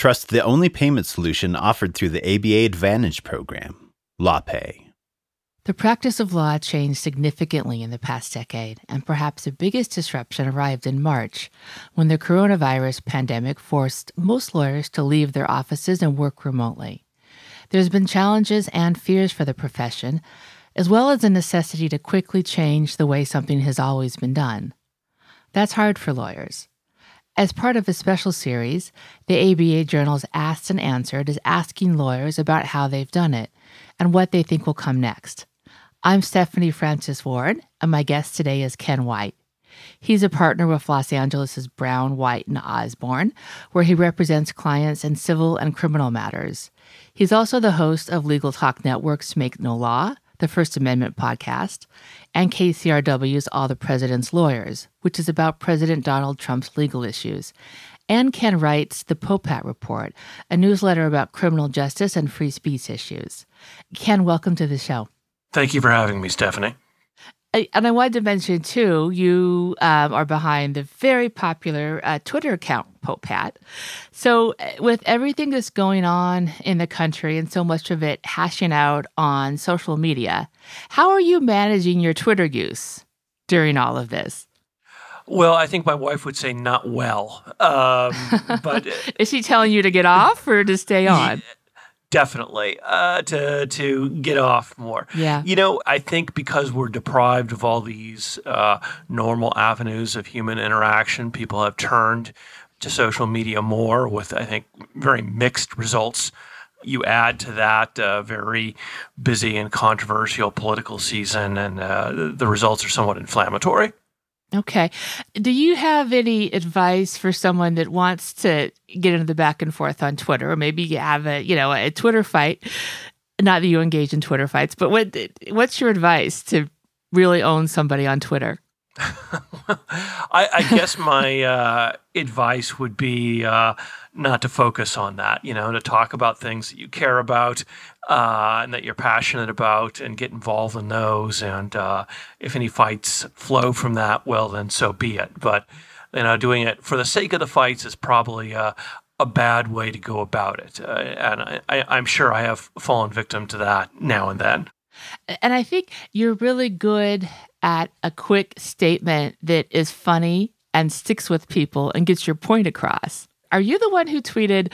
trust the only payment solution offered through the ABA Advantage program, LawPay. The practice of law changed significantly in the past decade, and perhaps the biggest disruption arrived in March when the coronavirus pandemic forced most lawyers to leave their offices and work remotely. There's been challenges and fears for the profession, as well as a necessity to quickly change the way something has always been done. That's hard for lawyers. As part of a special series, the ABA Journal's Asked and Answered is asking lawyers about how they've done it and what they think will come next. I'm Stephanie Francis Ward, and my guest today is Ken White. He's a partner with Los Angeles' Brown, White, and Osborn, where he represents clients in civil and criminal matters. He's also the host of Legal Talk Network's Make No Law, the First Amendment podcast, and KCRW's All the President's Lawyers, which is about President Donald Trump's legal issues. And Ken writes the Popehat Report, a newsletter about criminal justice and free speech issues. Ken, welcome to the show. Thank you for having me, Stephanie. And I wanted to mention too, you um, are behind the very popular uh, Twitter account, Popehat. So, uh, with everything that's going on in the country and so much of it hashing out on social media, how are you managing your Twitter use during all of this? Well, I think my wife would say not well. Um, but is she telling you to get off or to stay on? Definitely uh, to to get off more. Yeah. You know, I think because we're deprived of all these uh, normal avenues of human interaction, people have turned to social media more with I think very mixed results. You add to that a very busy and controversial political season, and uh, the results are somewhat inflammatory. Okay. Do you have any advice for someone that wants to get into the back and forth on Twitter, or maybe you have a you know a Twitter fight? Not that you engage in Twitter fights, but what what's your advice to really own somebody on Twitter? I, I, guess my uh, advice would be uh, not to focus on that. You know, to talk about things that you care about uh, and that you're passionate about, and get involved in those. And uh, if any fights flow from that, well, then so be it. But you know, doing it for the sake of the fights is probably a, a bad way to go about it. Uh, and I, am sure I have fallen victim to that now and then. And I think you're really good at a quick statement that is funny and sticks with people and gets your point across. Are you the one who tweeted,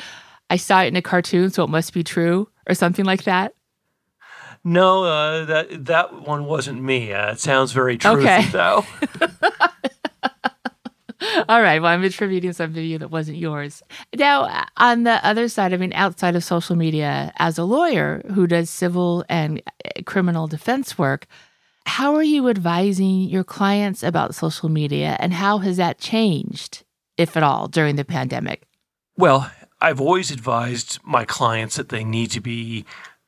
I saw it in a cartoon, so it must be true, or something like that? No, uh, that that one wasn't me. Uh, it sounds very true, okay. though. All right. Well, I'm attributing something to you that wasn't yours. Now, on the other side, I mean, outside of social media, as a lawyer who does civil and uh, criminal defense work, how are you advising your clients about social media and how has that changed, if at all, during the pandemic? Well, I've always advised my clients that they need to be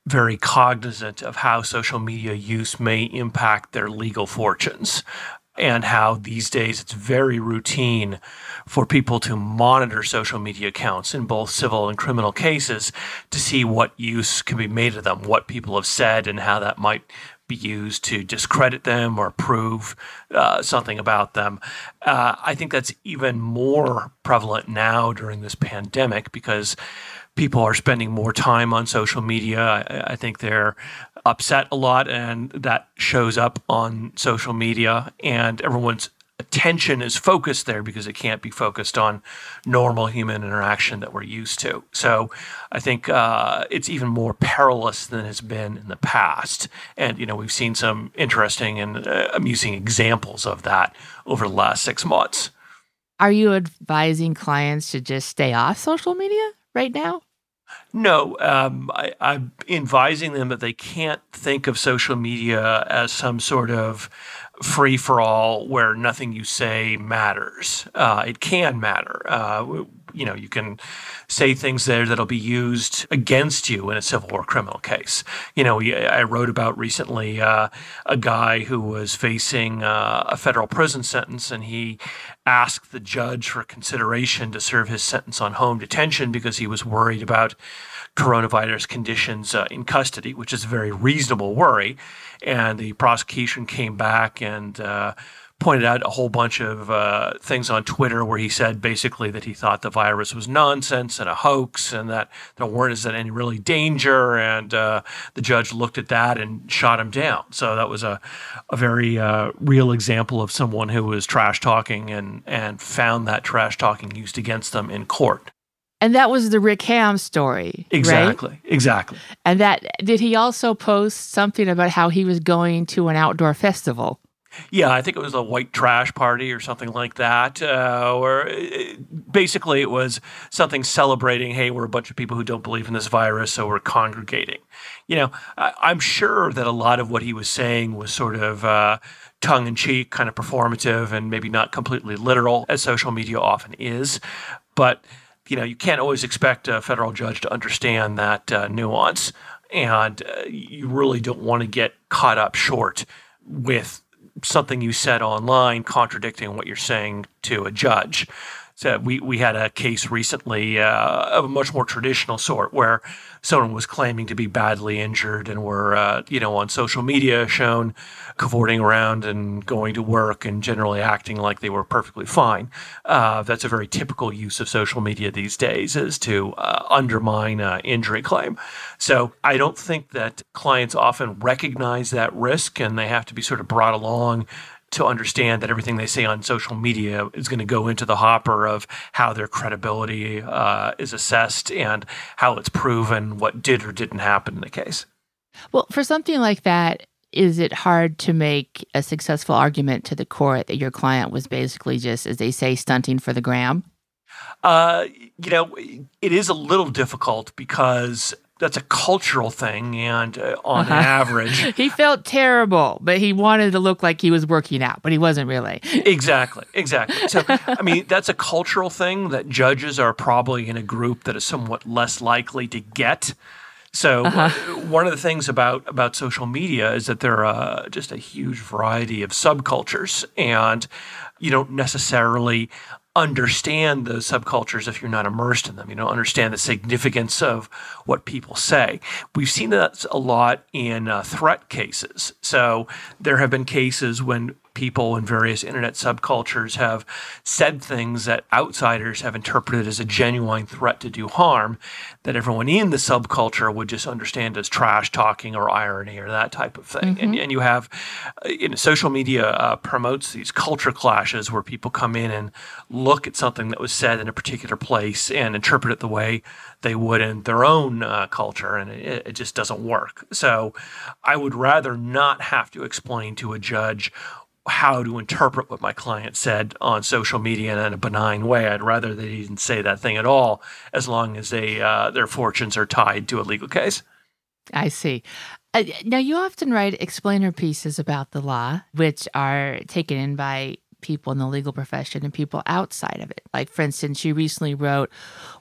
very cognizant of how social media use may impact their legal fortunes and how these days it's very routine for people to monitor social media accounts in both civil and criminal cases to see what use can be made of them, what people have said, and how that might be used to discredit them or prove uh, something about them. Uh, I think that's even more prevalent now during this pandemic because people are spending more time on social media. I, I, think they're upset a lot, and that shows up on social media, and everyone's attention is focused there because it can't be focused on normal human interaction that we're used to. So I think uh, it's even more perilous than it's been in the past. And, you know, we've seen some interesting and uh, amusing examples of that over the last six months. Are you advising clients to just stay off social media right now? No, um, I, I'm advising them that they can't think of social media as some sort of free for all where nothing you say matters. Uh, it can matter. Uh, you know, you can say things there that'll be used against you in a civil or criminal case. You know, I wrote about recently uh, a guy who was facing uh, a federal prison sentence, and he asked the judge for consideration to serve his sentence on home detention because he was worried about coronavirus conditions uh, in custody, which is a very reasonable worry. And the prosecution came back and uh, pointed out a whole bunch of uh, things on Twitter where he said basically that he thought the virus was nonsense and a hoax and that there weren't any really danger. And uh, the judge looked at that and shot him down. So that was a, a very uh, real example of someone who was trash talking and, and found that trash talking used against them in court. And that was the Rick Ham story. Exactly. Right? Exactly. And that did he also post something about how he was going to an outdoor festival? Yeah, I think it was a white trash party or something like that. Uh, or uh, basically, it was something celebrating, hey, we're a bunch of people who don't believe in this virus, so we're congregating. You know, I, am sure that a lot of what he was saying was sort of uh, tongue in cheek, kind of performative, and maybe not completely literal, as social media often is. But you know, you can't always expect a federal judge to understand that uh, nuance, and uh, you really don't want to get caught up short with something you said online contradicting what you're saying to a judge. So we, we had a case recently uh, of a much more traditional sort where someone was claiming to be badly injured and were, uh, you know, on social media shown cavorting around and going to work and generally acting like they were perfectly fine. Uh, that's a very typical use of social media these days is to uh, undermine an injury claim. So I don't think that clients often recognize that risk and they have to be sort of brought along to understand that everything they say on social media is going to go into the hopper of how their credibility uh, is assessed and how it's proven what did or didn't happen in the case. Well, for something like that, is it hard to make a successful argument to the court that your client was basically just, as they say, stunting for the gram? Uh, you know, it is a little difficult because that's a cultural thing and uh, on uh-huh. average he felt terrible but he wanted to look like he was working out but he wasn't really exactly exactly so i mean that's a cultural thing that judges are probably in a group that is somewhat less likely to get so uh-huh. Uh, one of the things about about social media is that there are uh, just a huge variety of subcultures and you don't necessarily understand the subcultures if you're not immersed in them. You don't understand the significance of what people say. We've seen that a lot in uh, threat cases. So there have been cases when people in various internet subcultures have said things that outsiders have interpreted as a genuine threat to do harm that everyone in the subculture would just understand as trash talking or irony or that type of thing. Mm-hmm. And, and you have uh, you know, social media uh, promotes these culture clashes where people come in and look at something that was said in a particular place and interpret it the way they would in their own uh, culture, and it, it just doesn't work. So I would rather not have to explain to a judge how to interpret what my client said on social media in a benign way. I'd rather they didn't say that thing at all, as long as they uh, their fortunes are tied to a legal case. I see. Uh, now, you often write explainer pieces about the law, which are taken in by people in the legal profession and people outside of it. Like, for instance, she recently wrote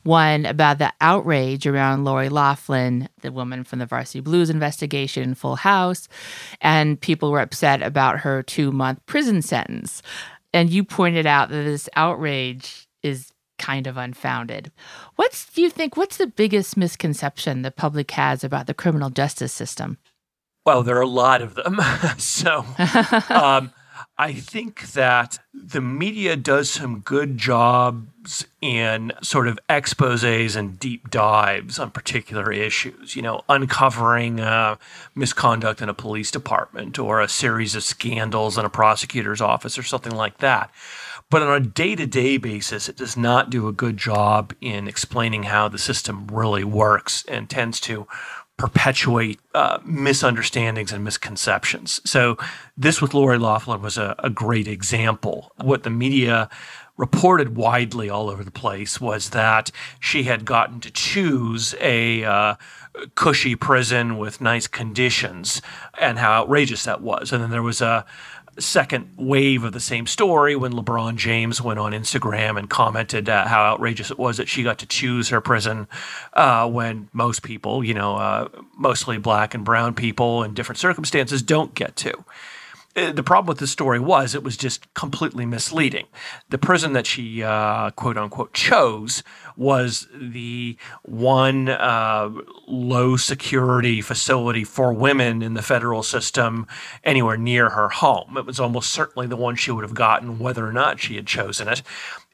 one about the outrage around Lori Loughlin, the woman from the Varsity Blues investigation in Full House, and people were upset about her two month prison sentence. And you pointed out that this outrage is kind of unfounded. What's do you think what's the biggest misconception the public has about the criminal justice system? Well, there are a lot of them. so um, I think that the media does some good jobs in sort of exposes and deep dives on particular issues, you know, uncovering uh, misconduct in a police department or a series of scandals in a prosecutor's office or something like that. But on a day to day basis, it does not do a good job in explaining how the system really works and tends to perpetuate uh, misunderstandings and misconceptions. So, this with Lori Loughlin was a, a great example. What the media reported widely all over the place was that she had gotten to choose a uh, cushy prison with nice conditions and how outrageous that was. And then there was a second wave of the same story when LeBron James went on Instagram and commented uh, how outrageous it was that she got to choose her prison uh, when most people, you know, uh, mostly black and brown people in different circumstances, don't get to. Uh, the problem with the story was it was just completely misleading. The prison that she uh, quote unquote chose was the one uh, low security facility for women in the federal system anywhere near her home. It was almost certainly the one she would have gotten whether or not she had chosen it.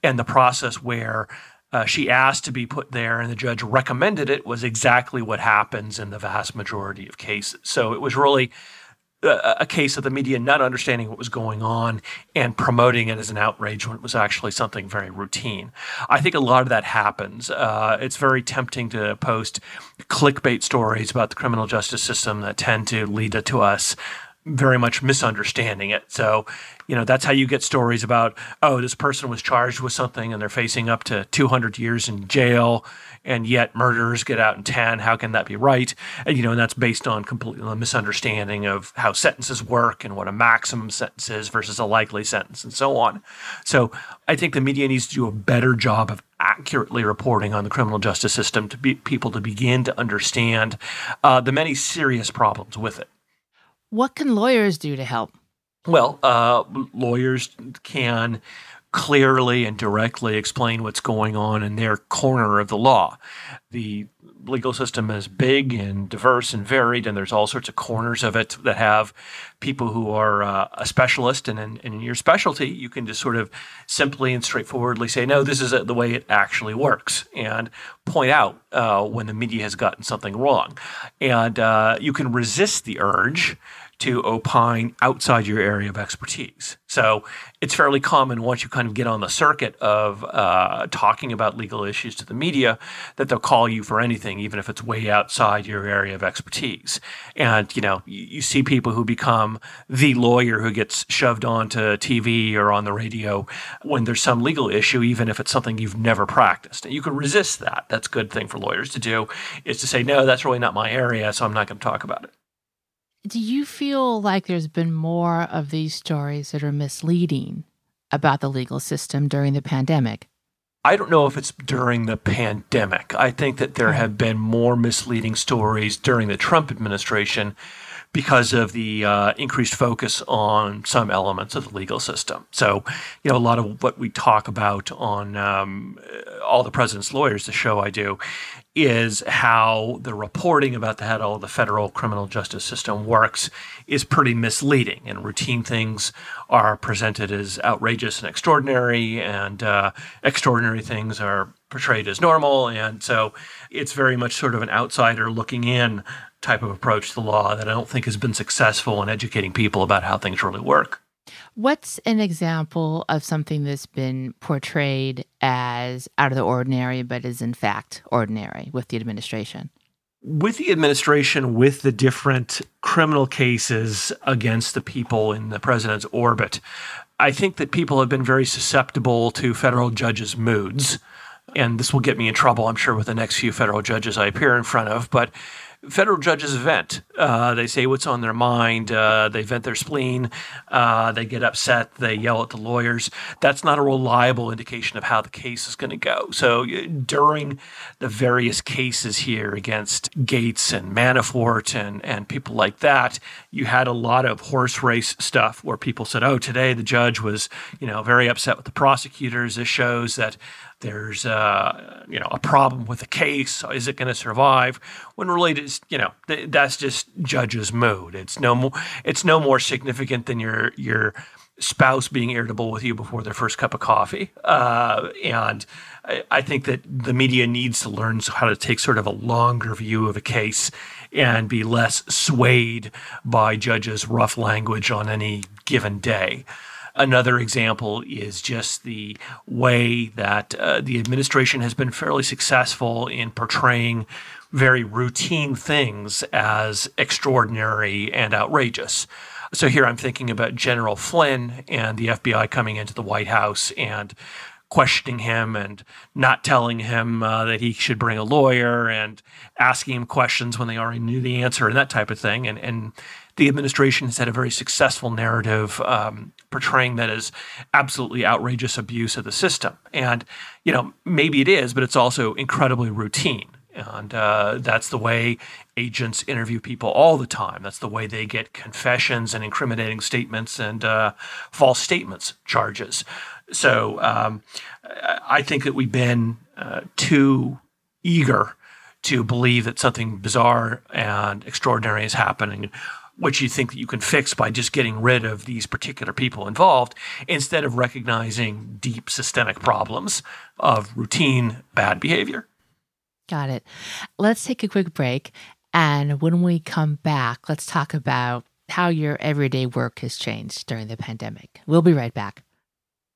And the process where uh, she asked to be put there and the judge recommended it was exactly what happens in the vast majority of cases. So it was really a, case of the media not understanding what was going on and promoting it as an outrage when it was actually something very routine. I think a lot of that happens. Uh, it's very tempting to post clickbait stories about the criminal justice system that tend to lead to us very much misunderstanding it. So, you know, that's how you get stories about, oh, this person was charged with something and they're facing up to 200 years in jail, and yet murderers get out in 10. How can that be right? And, you know, and that's based on completely a misunderstanding of how sentences work and what a maximum sentence is versus a likely sentence and so on. So I think the media needs to do a better job of accurately reporting on the criminal justice system to be people to begin to understand uh, the many serious problems with it. What can lawyers do to help? Well, uh, lawyers can clearly and directly explain what's going on in their corner of the law. The legal system is big and diverse and varied, and there's all sorts of corners of it that have people who are uh, a specialist. And in, in, your specialty, you can just sort of simply and straightforwardly say, no, this is the way it actually works, and point out uh, when the media has gotten something wrong. And uh, you can resist the urge to opine outside your area of expertise. So it's fairly common once you kind of get on the circuit of uh, talking about legal issues to the media that they'll call you for anything, even if it's way outside your area of expertise. And you know, you, you see people who become the lawyer who gets shoved onto TV or on the radio when there's some legal issue, even if it's something you've never practiced. And you can resist that. That's a good thing for lawyers to do, is to say, no, that's really not my area, so I'm not going to talk about it. Do you feel like there's been more of these stories that are misleading about the legal system during the pandemic? I don't know if it's during the pandemic. I think that there hmm. have been more misleading stories during the Trump administration because of the uh, increased focus on some elements of the legal system. So, you know, a lot of what we talk about on um, all the president's lawyers, the show I do, is how the reporting about the how the federal criminal justice system works is pretty misleading, and routine things are presented as outrageous and extraordinary, and uh, extraordinary things are portrayed as normal, and so it's very much sort of an outsider looking in type of approach to law that I don't think has been successful in educating people about how things really work. What's an example of something that's been portrayed as out of the ordinary, but is in fact ordinary with the administration? With the administration, with the different criminal cases against the people in the president's orbit, I think that people have been very susceptible to federal judges' moods. And this will get me in trouble, I'm sure, with the next few federal judges I appear in front of. But federal judges vent. Uh, they say what's on their mind. Uh, they vent their spleen. Uh, they get upset. They yell at the lawyers. That's not a reliable indication of how the case is going to go. So during the various cases here against Gates and Manafort and, and people like that, you had a lot of horse race stuff where people said, oh, today the judge was, you know, very upset with the prosecutors. This shows that there's uh, you know a problem with the case. Is it going to survive? When it's, you know, th- that's just judge's mood. It's no more. It's no more significant than your your spouse being irritable with you before their first cup of coffee. Uh, and I, I, think that the media needs to learn how to take sort of a longer view of a case and be less swayed by judges' rough language on any given day. Another example is just the way that uh, the administration has been fairly successful in portraying very routine things as extraordinary and outrageous. So here I'm thinking about General Flynn and the FBI coming into the White House and questioning him and not telling him uh, that he should bring a lawyer and asking him questions when they already knew the answer and that type of thing. And, and the administration has had a very successful narrative um, portraying that as absolutely outrageous abuse of the system. And, you know, maybe it is, but it's also incredibly routine. And uh, that's the way agents interview people all the time. That's the way they get confessions and incriminating statements and uh, false statements charges. So um, I think that we've been uh, too eager to believe that something bizarre and extraordinary is happening which you think that you can fix by just getting rid of these particular people involved instead of recognizing deep systemic problems of routine bad behavior. Got it. Let's take a quick break. And when we come back, let's talk about how your everyday work has changed during the pandemic. We'll be right back.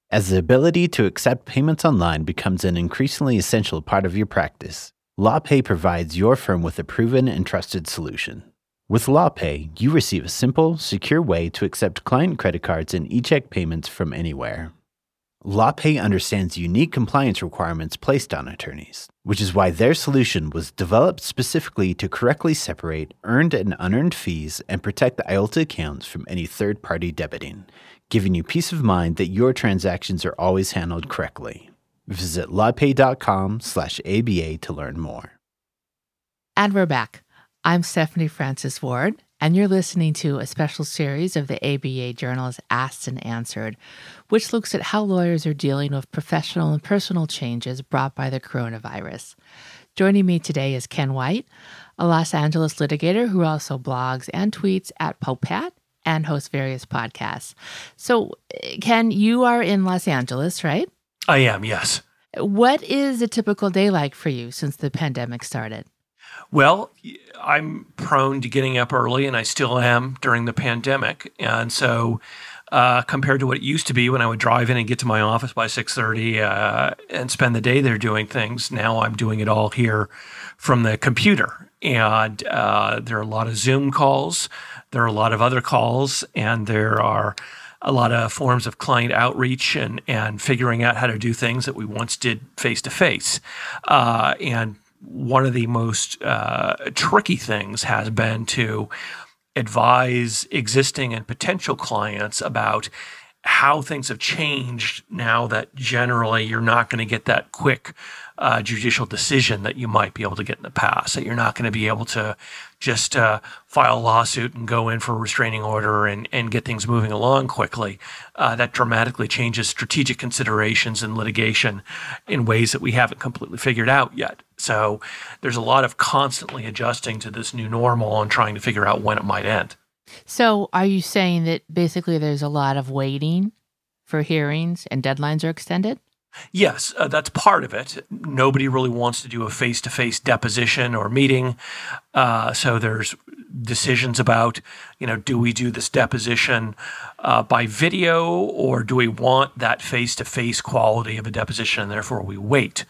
As the ability to accept payments online becomes an increasingly essential part of your practice, LawPay provides your firm with a proven and trusted solution. With LawPay, you receive a simple, secure way to accept client credit cards and e-check payments from anywhere. LawPay understands unique compliance requirements placed on attorneys, which is why their solution was developed specifically to correctly separate earned and unearned fees and protect the IOLTA accounts from any third party debiting, giving you peace of mind that your transactions are always handled correctly. Visit lawpay.com slash ABA to learn more. And we're back. I'm Stephanie Francis Ward, and you're listening to a special series of the ABA Journal's Asked and Answered, which looks at how lawyers are dealing with professional and personal changes brought by the coronavirus. Joining me today is Ken White, a Los Angeles litigator who also blogs and tweets at POPEHAT and hosts various podcasts. So, Ken, you are in Los Angeles, right? I am, yes. What is a typical day like for you since the pandemic started? Well, I'm prone to getting up early, and I still am during the pandemic. And so, uh, compared to what it used to be when I would drive in and get to my office by 6:30 uh, and spend the day there doing things, now I'm doing it all here from the computer. And uh, there are a lot of Zoom calls, there are a lot of other calls, and there are a lot of forms of client outreach and and figuring out how to do things that we once did face to face. And one of the most uh, tricky things has been to advise existing and potential clients about how things have changed now that generally you're not going to get that quick uh, judicial decision that you might be able to get in the past. That you're not going to be able to just uh, file a lawsuit and go in for a restraining order and, and get things moving along quickly. Uh, that dramatically changes strategic considerations in litigation in ways that we haven't completely figured out yet. So there's a lot of constantly adjusting to this new normal and trying to figure out when it might end. So are you saying that basically there's a lot of waiting for hearings and deadlines are extended? Yes, uh, that's part of it. Nobody really wants to do a face to face deposition or meeting. Uh, so there's decisions about, you know, do we do this deposition uh, by video or do we want that face to face quality of a deposition and therefore we wait?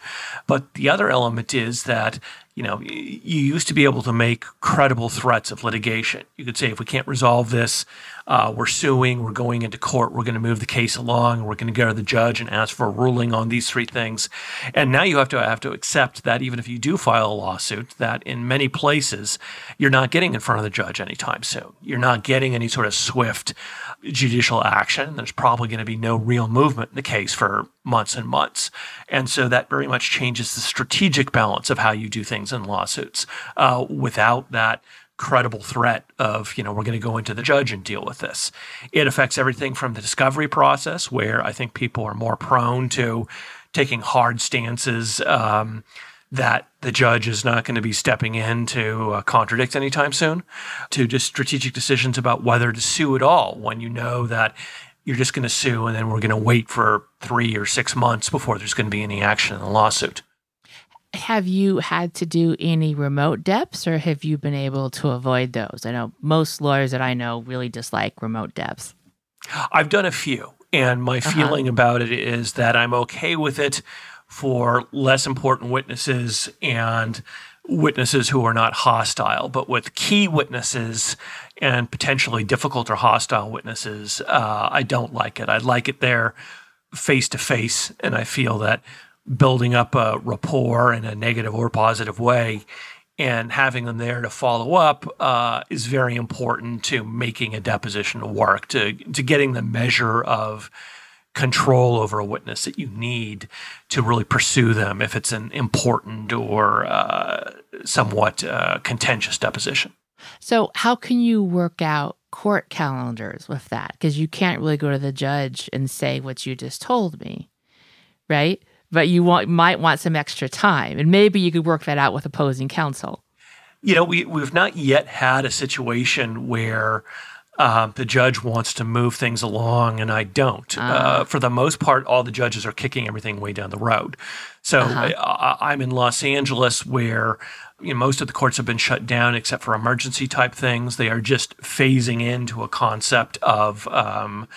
But the other element is that you know, you used to be able to make credible threats of litigation. You could say, if we can't resolve this, uh, we're suing, we're going into court, we're going to move the case along, we're going to go to the judge and ask for a ruling on these three things. And now you have to have to accept that even if you do file a lawsuit, that in many places you're not getting in front of the judge anytime soon. You're not getting any sort of swift judicial action. There's probably going to be no real movement in the case for months and months. And so that very much changes the strategic balance of how you do things in lawsuits. Uh, without that credible threat of, you know, we're going to go into the judge and deal with this. It affects everything from the discovery process, where I think people are more prone to taking hard stances. Um, that the judge is not going to be stepping in to uh, contradict anytime soon, to just strategic decisions about whether to sue at all when you know that you're just going to sue and then we're going to wait for three or six months before there's going to be any action in the lawsuit. Have you had to do any remote deps or have you been able to avoid those? I know most lawyers that I know really dislike remote deps. I've done a few, and my uh-huh. feeling about it is that I'm okay with it for less important witnesses and witnesses who are not hostile. But with key witnesses and potentially difficult or hostile witnesses, uh, I don't like it. I like it there face to face, and I feel that building up a rapport in a negative or positive way and having them there to follow up uh, is very important to making a deposition work, to to getting the measure of control over a witness that you need to really pursue them if it's an important or uh, somewhat uh, contentious deposition. So, how can you work out court calendars with that? Because you can't really go to the judge and say what you just told me, right? But you want, might want some extra time, and maybe you could work that out with opposing counsel. You know, we, we've not yet had a situation where uh, the judge wants to move things along and I don't. Uh, uh, for the most part, all the judges are kicking everything way down the road. So uh-huh. I, I'm in Los Angeles where you know, most of the courts have been shut down except for emergency type things. They are just phasing into a concept of um,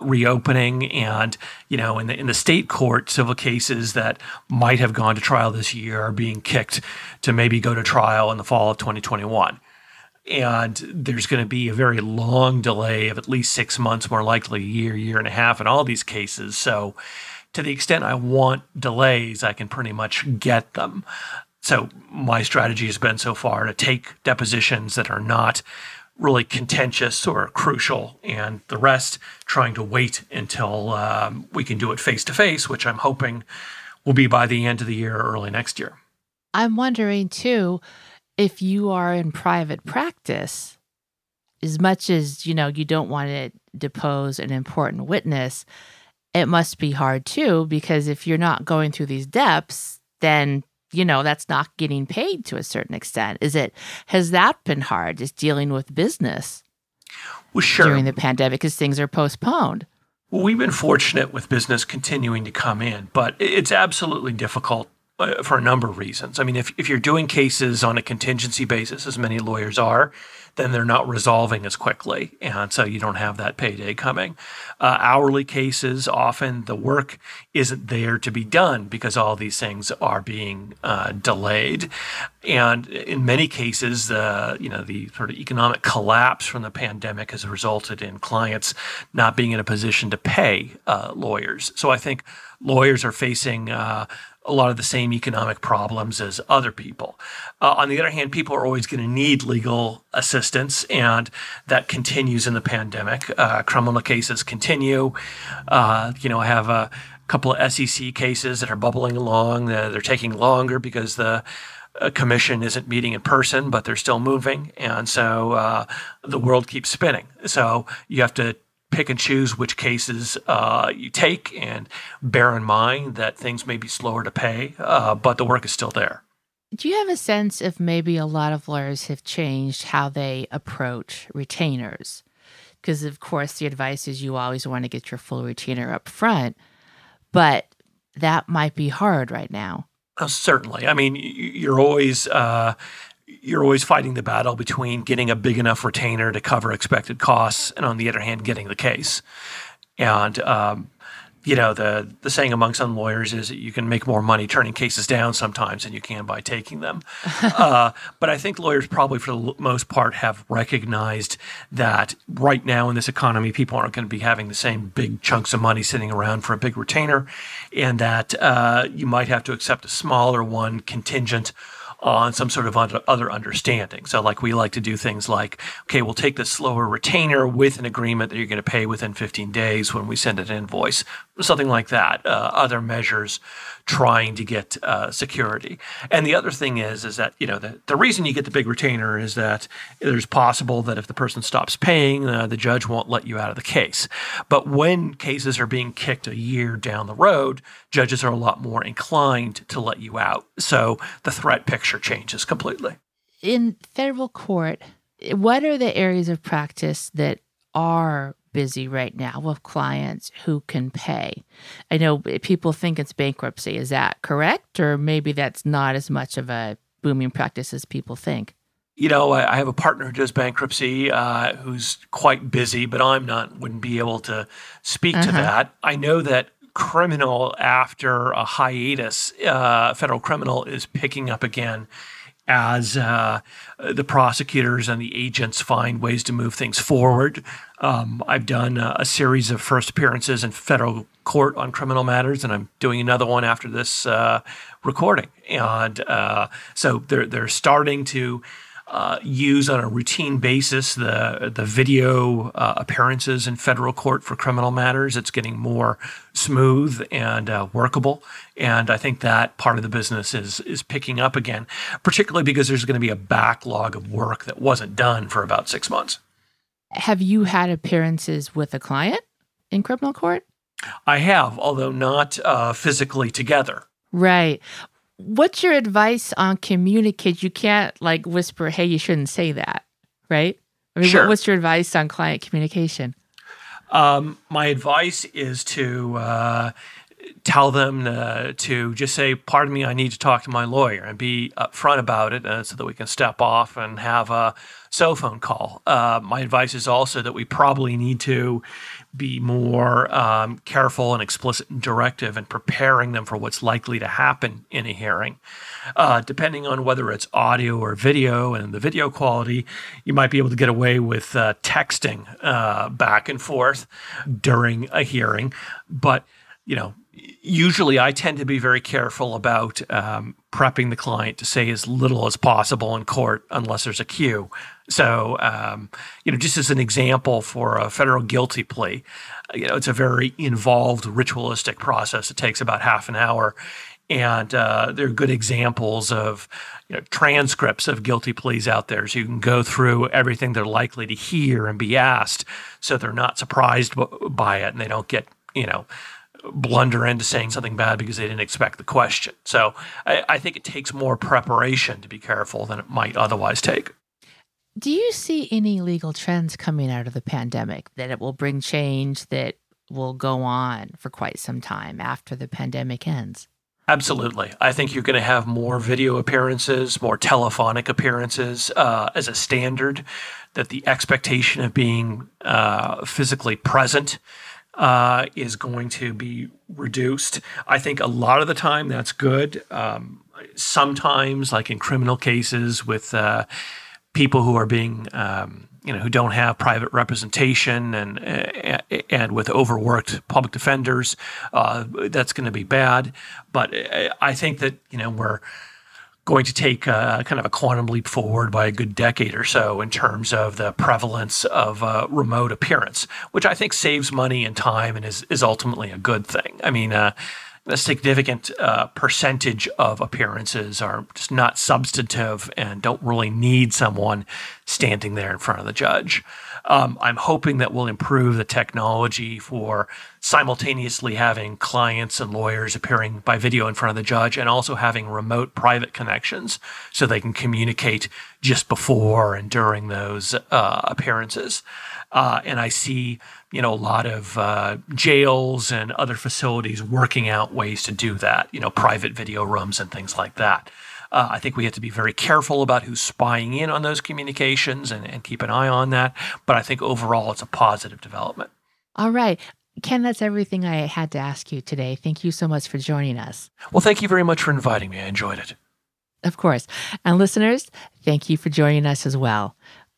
reopening, and you know, in the in the state court, civil cases that might have gone to trial this year are being kicked to maybe go to trial in the fall of 2021. And there's going to be a very long delay of at least six months, more likely a year, year and a half in all these cases. So, to the extent I want delays, I can pretty much get them. So my strategy has been so far to take depositions that are not really contentious or crucial, and the rest trying to wait until um, we can do it face to face, which I'm hoping will be by the end of the year or early next year. I'm wondering too if you are in private practice, as much as you know you don't want to depose an important witness, it must be hard too because if you're not going through these depths, then you know, that's not getting paid to a certain extent. Is it, has that been hard just dealing with business? Well, sure. During the pandemic because things are postponed. Well, we've been fortunate with business continuing to come in, but it's absolutely difficult uh, for a number of reasons. I mean, if, if you're doing cases on a contingency basis, as many lawyers are, then they're not resolving as quickly. And so you don't have that payday coming. Uh, hourly cases, often the work isn't there to be done because all these things are being uh, delayed. And in many cases, the you know the sort of economic collapse from the pandemic has resulted in clients not being in a position to pay uh, lawyers. So I think lawyers are facing uh, a lot of the same economic problems as other people. Uh, on the other hand, people are always going to need legal assistance, and that continues in the pandemic. Uh, criminal cases continue. Uh, you know, I have a couple of SEC cases that are bubbling along. Uh, they're taking longer because the uh, commission isn't meeting in person, but they're still moving, and so uh, the world keeps spinning. So you have to pick and choose which cases uh, you take and bear in mind that things may be slower to pay, uh, but the work is still there. Do you have a sense if maybe a lot of lawyers have changed how they approach retainers? Because, of course, the advice is you always want to get your full retainer up front, but that might be hard right now. Uh, certainly. I mean, you're always uh, you're always fighting the battle between getting a big enough retainer to cover expected costs and on the other hand getting the case and um, you know the the saying among some lawyers is that you can make more money turning cases down sometimes than you can by taking them. uh, but I think lawyers probably for the most part have recognized that right now in this economy, people aren't going to be having the same big chunks of money sitting around for a big retainer, and that uh, you might have to accept a smaller one contingent on some sort of other understanding. So, like we like to do things like, okay, we'll take the slower retainer with an agreement that you're going to pay within 15 days when we send an invoice, something like that. Uh, other measures trying to get uh, security. And the other thing is, is that you know the, the reason you get the big retainer is that there's possible that if the person stops paying, uh, the judge won't let you out of the case. But when cases are being kicked a year down the road, judges are a lot more inclined to let you out. So the threat picture changes completely. In federal court, what are the areas of practice that are busy right now with clients who can pay. I know people think it's bankruptcy. Is that correct? Or maybe that's not as much of a booming practice as people think? You know, I have a partner who does bankruptcy uh, who's quite busy, but I'm not, wouldn't be able to speak uh-huh. to that. I know that criminal, after a hiatus, uh, federal criminal is picking up again as uh, the prosecutors and the agents find ways to move things forward. Um, I've done a, a, series of first appearances in federal court on criminal matters, and I'm doing another one after this uh, recording. And uh, so they're they're starting to uh, use on a routine basis the the video uh, appearances in federal court for criminal matters. It's getting more smooth and uh, workable, and I think that part of the business is is picking up again, particularly because there's going to be a backlog of work that wasn't done for about six months. Have you had appearances with a client in criminal court? I have, although not uh, physically together. Right. What's your advice on communicate? You can't like whisper, "Hey, you shouldn't say that," right? I mean, Sure. what's your advice on client communication? Um, my advice is to uh, tell them uh, to just say, "Pardon me, I need to talk to my lawyer," and be upfront about it, uh, so that we can step off and have a cell phone call. Uh, my advice is also that we probably need to be more um, careful and explicit and directive in preparing them for what's likely to happen in a hearing. Uh, depending on whether it's audio or video and the video quality, you might be able to get away with uh, texting uh, back and forth during a hearing. But, you know, usually I tend to be very careful about um, prepping the client to say as little as possible in court unless there's a cue. So, um, you know, just as an example for a federal guilty plea, you know, it's a very involved ritualistic process. It takes about half an hour. And uh, there are good examples of you know, transcripts of guilty pleas out there. So you can go through everything they're likely to hear and be asked so they're not surprised by it and they don't get, you know, blunder into saying something bad because they didn't expect the question. So I, I think it takes more preparation to be careful than it might otherwise take. Do you see any legal trends coming out of the pandemic that it will bring change that will go on for quite some time after the pandemic ends? Absolutely. I think you're going to have more video appearances, more telephonic appearances uh, as a standard, that the expectation of being uh, physically present uh, is going to be reduced. I think a lot of the time that's good. Um, sometimes, like in criminal cases with uh, people who are being um, you know who don't have private representation and uh, and with overworked public defenders uh, that's going to be bad but I think that you know we're going to take a, kind of a quantum leap forward by a good decade or so in terms of the prevalence of uh, remote appearance, which I think saves money and time and is, is ultimately a good thing. I mean, uh, a significant uh, percentage of appearances are just not substantive and don't really need someone standing there in front of the judge. Um, I'm hoping that we'll improve the technology for simultaneously having clients and lawyers appearing by video in front of the judge and also having remote private connections so they can communicate just before and during those uh, appearances. Uh, and I see, you know, a lot of uh, jails and other facilities working out ways to do that. You know, private video rooms and things like that. Uh, I think we have to be very careful about who's spying in on those communications and, and keep an eye on that. But I think overall, it's a positive development. All right. Ken, that's everything I had to ask you today. Thank you so much for joining us. Well, thank you very much for inviting me. I enjoyed it. Of course. And listeners, thank you for joining us as well.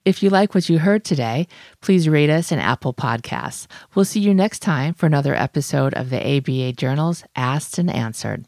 If you like what you heard today, please rate us in Apple Podcasts. We'll see you next time for another episode of the ABA Journal's Asked and Answered.